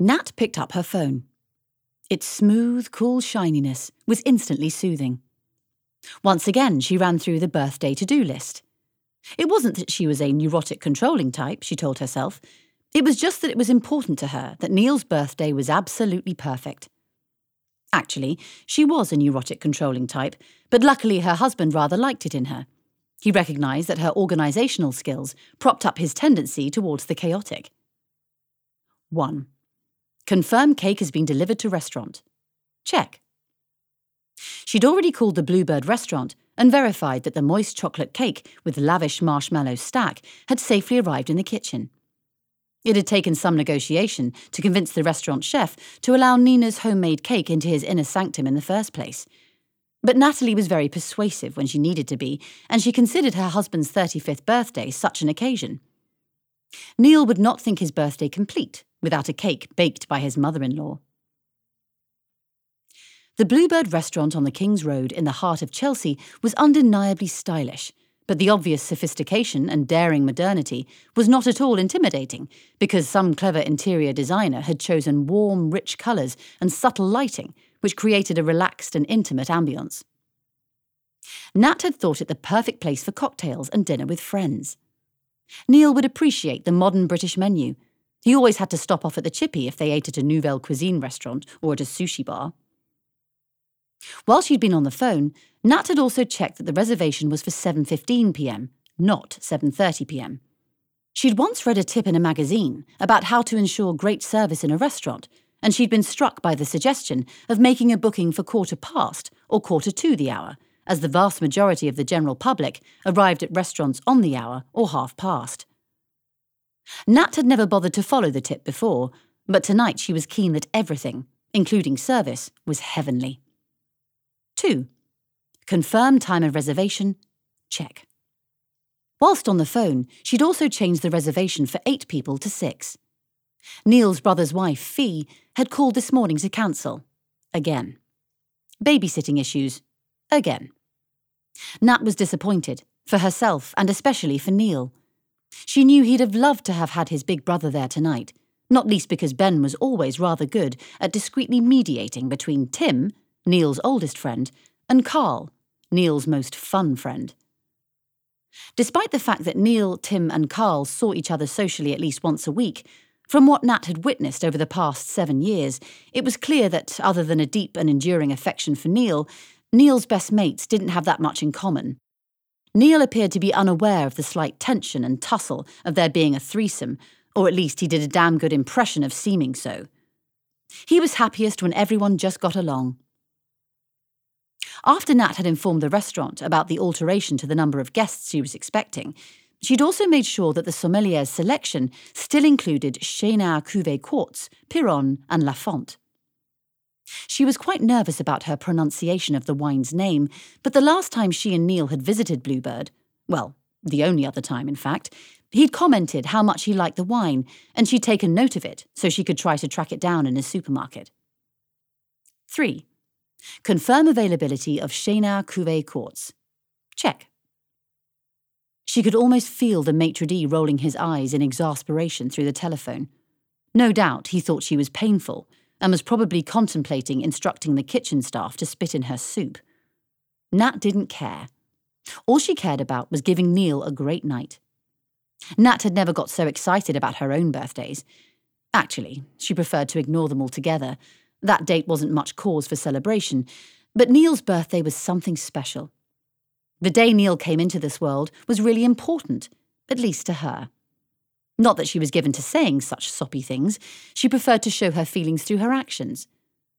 Nat picked up her phone. Its smooth, cool shininess was instantly soothing. Once again, she ran through the birthday to do list. It wasn't that she was a neurotic controlling type, she told herself. It was just that it was important to her that Neil's birthday was absolutely perfect. Actually, she was a neurotic controlling type, but luckily her husband rather liked it in her. He recognised that her organisational skills propped up his tendency towards the chaotic. 1. Confirm cake has been delivered to restaurant. Check. She'd already called the Bluebird restaurant and verified that the moist chocolate cake with lavish marshmallow stack had safely arrived in the kitchen. It had taken some negotiation to convince the restaurant chef to allow Nina's homemade cake into his inner sanctum in the first place. But Natalie was very persuasive when she needed to be, and she considered her husband's 35th birthday such an occasion. Neil would not think his birthday complete without a cake baked by his mother in law. The Bluebird restaurant on the King's Road in the heart of Chelsea was undeniably stylish, but the obvious sophistication and daring modernity was not at all intimidating because some clever interior designer had chosen warm, rich colours and subtle lighting, which created a relaxed and intimate ambience. Nat had thought it the perfect place for cocktails and dinner with friends. Neil would appreciate the modern British menu. He always had to stop off at the Chippy if they ate at a Nouvelle Cuisine restaurant or at a sushi bar. While she'd been on the phone, Nat had also checked that the reservation was for 7:15 p.m., not 7:30 p.m. She'd once read a tip in a magazine about how to ensure great service in a restaurant, and she'd been struck by the suggestion of making a booking for quarter past or quarter to the hour, as the vast majority of the general public arrived at restaurants on the hour or half past. Nat had never bothered to follow the tip before, but tonight she was keen that everything, including service, was heavenly. 2. Confirm time of reservation. Check. Whilst on the phone, she'd also changed the reservation for eight people to six. Neil's brother's wife, Fee, had called this morning to cancel. Again. Babysitting issues. Again. Nat was disappointed, for herself and especially for Neil. She knew he'd have loved to have had his big brother there tonight, not least because Ben was always rather good at discreetly mediating between Tim, Neil's oldest friend, and Carl, Neil's most fun friend. Despite the fact that Neil, Tim, and Carl saw each other socially at least once a week, from what Nat had witnessed over the past seven years, it was clear that, other than a deep and enduring affection for Neil, Neil's best mates didn't have that much in common. Neil appeared to be unaware of the slight tension and tussle of there being a threesome, or at least he did a damn good impression of seeming so. He was happiest when everyone just got along. After Nat had informed the restaurant about the alteration to the number of guests she was expecting, she'd also made sure that the sommelier's selection still included Chénas Cuvée Quartz, Piron, and Lafont. She was quite nervous about her pronunciation of the wine's name, but the last time she and Neil had visited Bluebird, well, the only other time, in fact, he'd commented how much he liked the wine, and she'd taken note of it so she could try to track it down in a supermarket. 3. Confirm availability of Chénas Cuvée Quartz. Check. She could almost feel the maitre d' rolling his eyes in exasperation through the telephone. No doubt he thought she was painful and was probably contemplating instructing the kitchen staff to spit in her soup. Nat didn't care. All she cared about was giving Neil a great night. Nat had never got so excited about her own birthdays. Actually, she preferred to ignore them altogether that date wasn't much cause for celebration, but Neil's birthday was something special. The day Neil came into this world was really important, at least to her. Not that she was given to saying such soppy things, she preferred to show her feelings through her actions.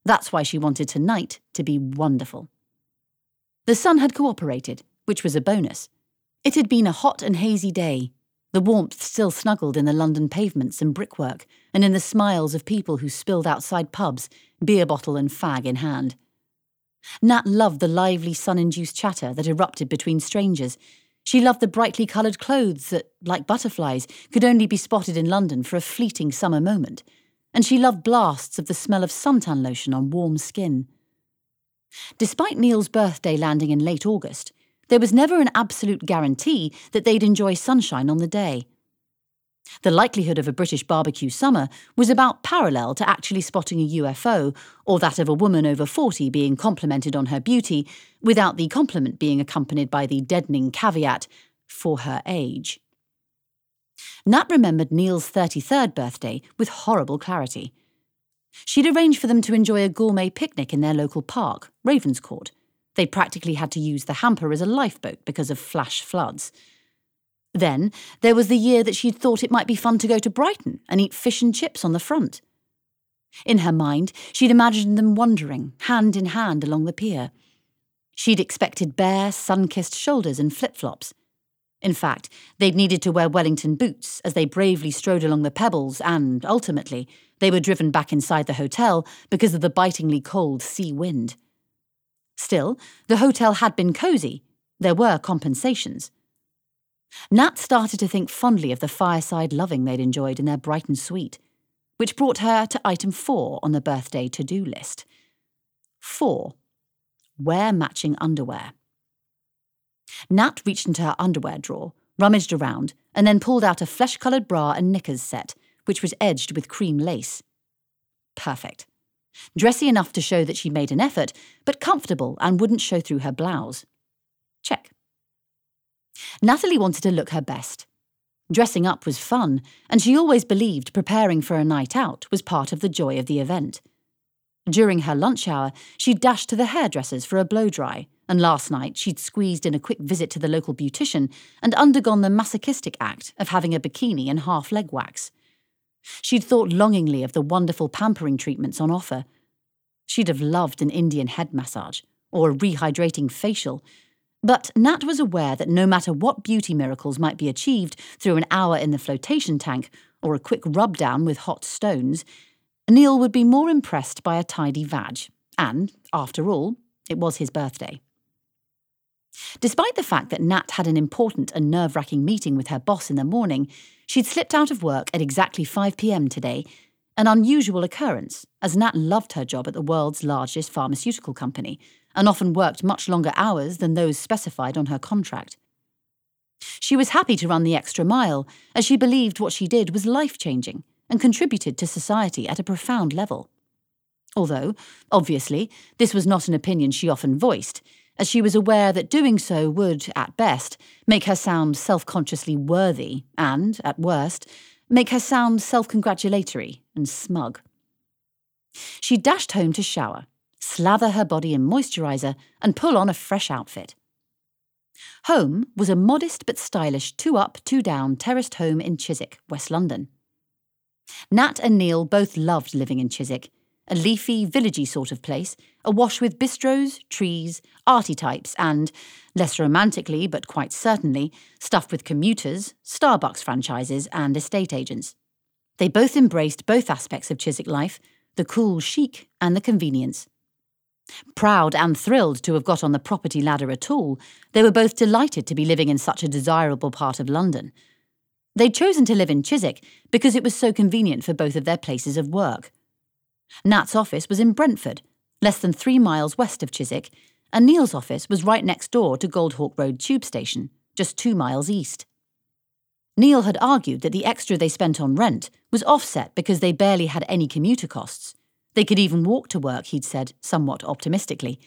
That's why she wanted tonight to be wonderful. The sun had cooperated, which was a bonus. It had been a hot and hazy day, the warmth still snuggled in the London pavements and brickwork, and in the smiles of people who spilled outside pubs, beer bottle and fag in hand. Nat loved the lively sun induced chatter that erupted between strangers. She loved the brightly coloured clothes that, like butterflies, could only be spotted in London for a fleeting summer moment. And she loved blasts of the smell of suntan lotion on warm skin. Despite Neil's birthday landing in late August, there was never an absolute guarantee that they'd enjoy sunshine on the day. The likelihood of a British barbecue summer was about parallel to actually spotting a UFO, or that of a woman over 40 being complimented on her beauty, without the compliment being accompanied by the deadening caveat, for her age. Nat remembered Neil's 33rd birthday with horrible clarity. She'd arranged for them to enjoy a gourmet picnic in their local park, Ravenscourt. They practically had to use the hamper as a lifeboat because of flash floods. Then there was the year that she'd thought it might be fun to go to Brighton and eat fish and chips on the front. In her mind, she'd imagined them wandering, hand in hand, along the pier. She'd expected bare, sun kissed shoulders and flip flops. In fact, they'd needed to wear Wellington boots as they bravely strode along the pebbles, and, ultimately, they were driven back inside the hotel because of the bitingly cold sea wind. Still, the hotel had been cosy. There were compensations. Nat started to think fondly of the fireside loving they'd enjoyed in their Brighton suite, which brought her to item four on the birthday to do list. Four. Wear matching underwear. Nat reached into her underwear drawer, rummaged around, and then pulled out a flesh coloured bra and knickers set, which was edged with cream lace. Perfect. Dressy enough to show that she made an effort, but comfortable and wouldn't show through her blouse. Check. Natalie wanted to look her best. Dressing up was fun, and she always believed preparing for a night out was part of the joy of the event. During her lunch hour, she'd dashed to the hairdresser's for a blow dry, and last night she'd squeezed in a quick visit to the local beautician and undergone the masochistic act of having a bikini and half leg wax. She'd thought longingly of the wonderful pampering treatments on offer. She'd have loved an Indian head massage or a rehydrating facial but Nat was aware that no matter what beauty miracles might be achieved through an hour in the flotation tank or a quick rub down with hot stones, Neil would be more impressed by a tidy vag. And, after all, it was his birthday. Despite the fact that Nat had an important and nerve wracking meeting with her boss in the morning, she'd slipped out of work at exactly 5 pm today, an unusual occurrence, as Nat loved her job at the world's largest pharmaceutical company and often worked much longer hours than those specified on her contract. She was happy to run the extra mile, as she believed what she did was life changing and contributed to society at a profound level. Although, obviously, this was not an opinion she often voiced, as she was aware that doing so would, at best, make her sound self consciously worthy and, at worst, make her sound self congratulatory and smug. She dashed home to shower slather her body in moisturiser, and pull on a fresh outfit. Home was a modest but stylish two up, two down terraced home in Chiswick, West London. Nat and Neil both loved living in Chiswick, a leafy, villagey sort of place, awash with bistros, trees, arty types, and, less romantically but quite certainly, stuffed with commuters, Starbucks franchises, and estate agents. They both embraced both aspects of Chiswick life the cool chic and the convenience. Proud and thrilled to have got on the property ladder at all, they were both delighted to be living in such a desirable part of London. They'd chosen to live in Chiswick because it was so convenient for both of their places of work. Nat's office was in Brentford, less than three miles west of Chiswick, and Neil's office was right next door to Goldhawk Road tube station, just two miles east. Neil had argued that the extra they spent on rent was offset because they barely had any commuter costs. They could even walk to work, he'd said, somewhat optimistically.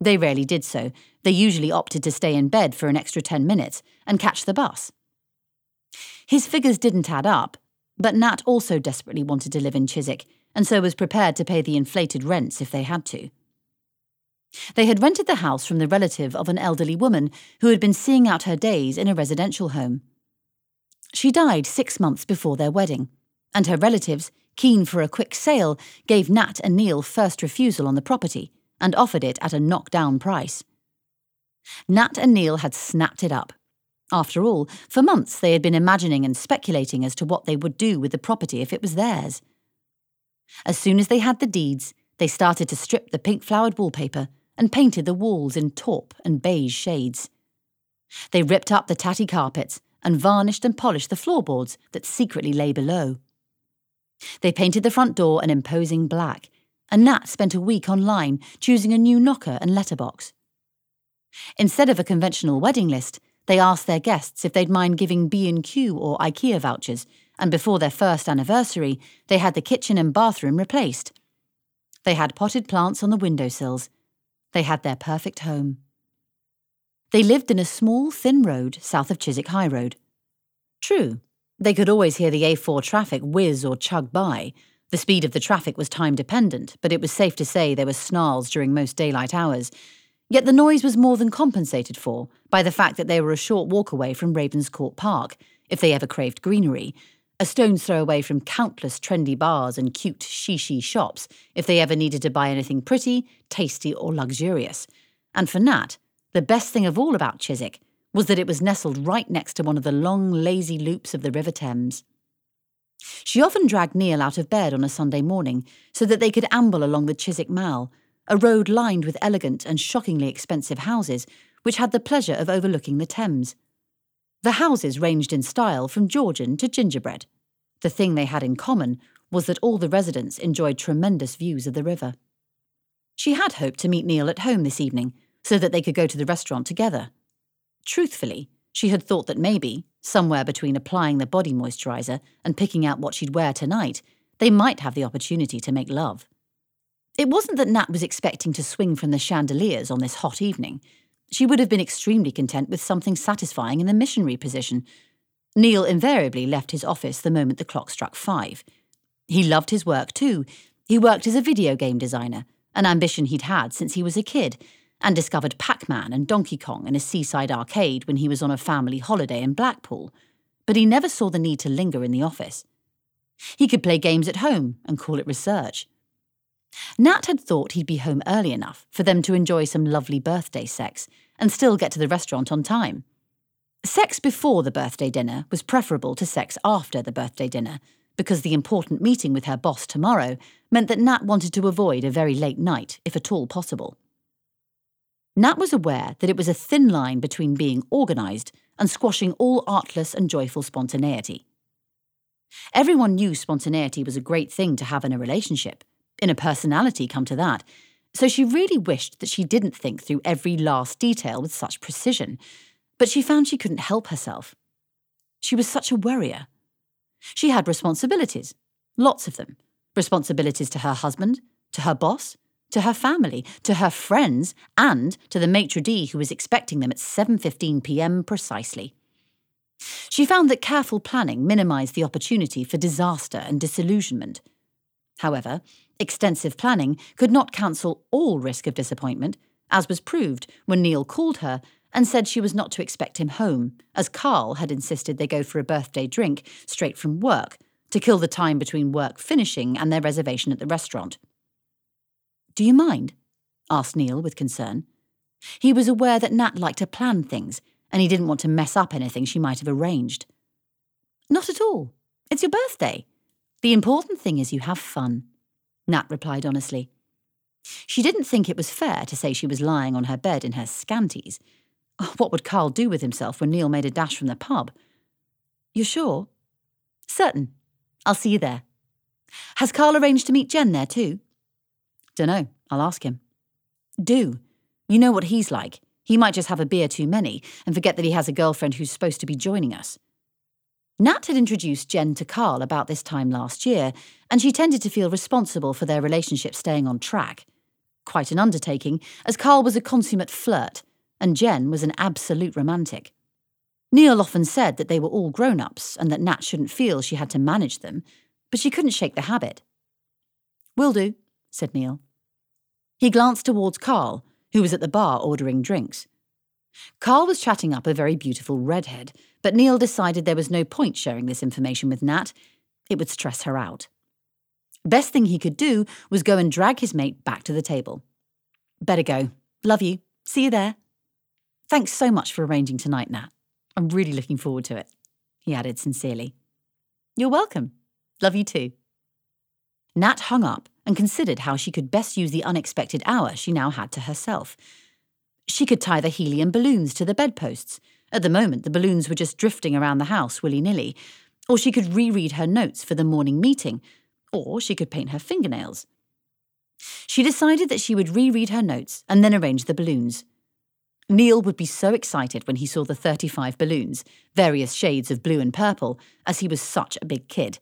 They rarely did so. They usually opted to stay in bed for an extra 10 minutes and catch the bus. His figures didn't add up, but Nat also desperately wanted to live in Chiswick, and so was prepared to pay the inflated rents if they had to. They had rented the house from the relative of an elderly woman who had been seeing out her days in a residential home. She died six months before their wedding, and her relatives, keen for a quick sale, gave Nat and Neil first refusal on the property and offered it at a knockdown price. Nat and Neil had snapped it up. After all, for months they had been imagining and speculating as to what they would do with the property if it was theirs. As soon as they had the deeds, they started to strip the pink flowered wallpaper and painted the walls in taupe and beige shades. They ripped up the tatty carpets and varnished and polished the floorboards that secretly lay below. They painted the front door an imposing black, and Nat spent a week online choosing a new knocker and letterbox. Instead of a conventional wedding list, they asked their guests if they'd mind giving B&Q or IKEA vouchers, and before their first anniversary, they had the kitchen and bathroom replaced. They had potted plants on the windowsills. They had their perfect home. They lived in a small, thin road south of Chiswick High Road. True, they could always hear the A4 traffic whiz or chug by. The speed of the traffic was time dependent, but it was safe to say there were snarls during most daylight hours. Yet the noise was more than compensated for by the fact that they were a short walk away from Ravenscourt Park, if they ever craved greenery, a stone's throw away from countless trendy bars and cute shishi shops, if they ever needed to buy anything pretty, tasty, or luxurious. And for Nat, the best thing of all about Chiswick was that it was nestled right next to one of the long, lazy loops of the River Thames. She often dragged Neil out of bed on a Sunday morning so that they could amble along the Chiswick Mall, a road lined with elegant and shockingly expensive houses, which had the pleasure of overlooking the Thames. The houses ranged in style from Georgian to gingerbread. The thing they had in common was that all the residents enjoyed tremendous views of the river. She had hoped to meet Neil at home this evening, so that they could go to the restaurant together. Truthfully, she had thought that maybe, somewhere between applying the body moisturiser and picking out what she'd wear tonight, they might have the opportunity to make love. It wasn't that Nat was expecting to swing from the chandeliers on this hot evening. She would have been extremely content with something satisfying in the missionary position. Neil invariably left his office the moment the clock struck five. He loved his work too. He worked as a video game designer, an ambition he'd had since he was a kid, and discovered Pac Man and Donkey Kong in a seaside arcade when he was on a family holiday in Blackpool, but he never saw the need to linger in the office. He could play games at home and call it research. Nat had thought he'd be home early enough for them to enjoy some lovely birthday sex and still get to the restaurant on time. Sex before the birthday dinner was preferable to sex after the birthday dinner because the important meeting with her boss tomorrow meant that Nat wanted to avoid a very late night, if at all possible. Nat was aware that it was a thin line between being organised and squashing all artless and joyful spontaneity. Everyone knew spontaneity was a great thing to have in a relationship, in a personality, come to that, so she really wished that she didn't think through every last detail with such precision, but she found she couldn't help herself. She was such a worrier. She had responsibilities, lots of them responsibilities to her husband, to her boss, to her family, to her friends, and to the maitre d' who was expecting them at 7:15 p.m. precisely. She found that careful planning minimized the opportunity for disaster and disillusionment. However, extensive planning could not cancel all risk of disappointment, as was proved when Neil called her and said she was not to expect him home, as Carl had insisted they go for a birthday drink straight from work to kill the time between work finishing and their reservation at the restaurant. Do you mind? asked Neil with concern. He was aware that Nat liked to plan things, and he didn't want to mess up anything she might have arranged. Not at all. It's your birthday. The important thing is you have fun, Nat replied honestly. She didn't think it was fair to say she was lying on her bed in her scanties. Oh, what would Carl do with himself when Neil made a dash from the pub? You're sure? Certain. I'll see you there. Has Carl arranged to meet Jen there too? Dunno. I'll ask him. Do. You know what he's like. He might just have a beer too many and forget that he has a girlfriend who's supposed to be joining us. Nat had introduced Jen to Carl about this time last year, and she tended to feel responsible for their relationship staying on track. Quite an undertaking, as Carl was a consummate flirt, and Jen was an absolute romantic. Neil often said that they were all grown ups and that Nat shouldn't feel she had to manage them, but she couldn't shake the habit. Will do, said Neil. He glanced towards Carl, who was at the bar ordering drinks. Carl was chatting up a very beautiful redhead, but Neil decided there was no point sharing this information with Nat. It would stress her out. Best thing he could do was go and drag his mate back to the table. Better go. Love you. See you there. Thanks so much for arranging tonight, Nat. I'm really looking forward to it, he added sincerely. You're welcome. Love you too. Nat hung up and considered how she could best use the unexpected hour she now had to herself. She could tie the helium balloons to the bedposts. At the moment, the balloons were just drifting around the house willy nilly. Or she could reread her notes for the morning meeting. Or she could paint her fingernails. She decided that she would reread her notes and then arrange the balloons. Neil would be so excited when he saw the 35 balloons, various shades of blue and purple, as he was such a big kid.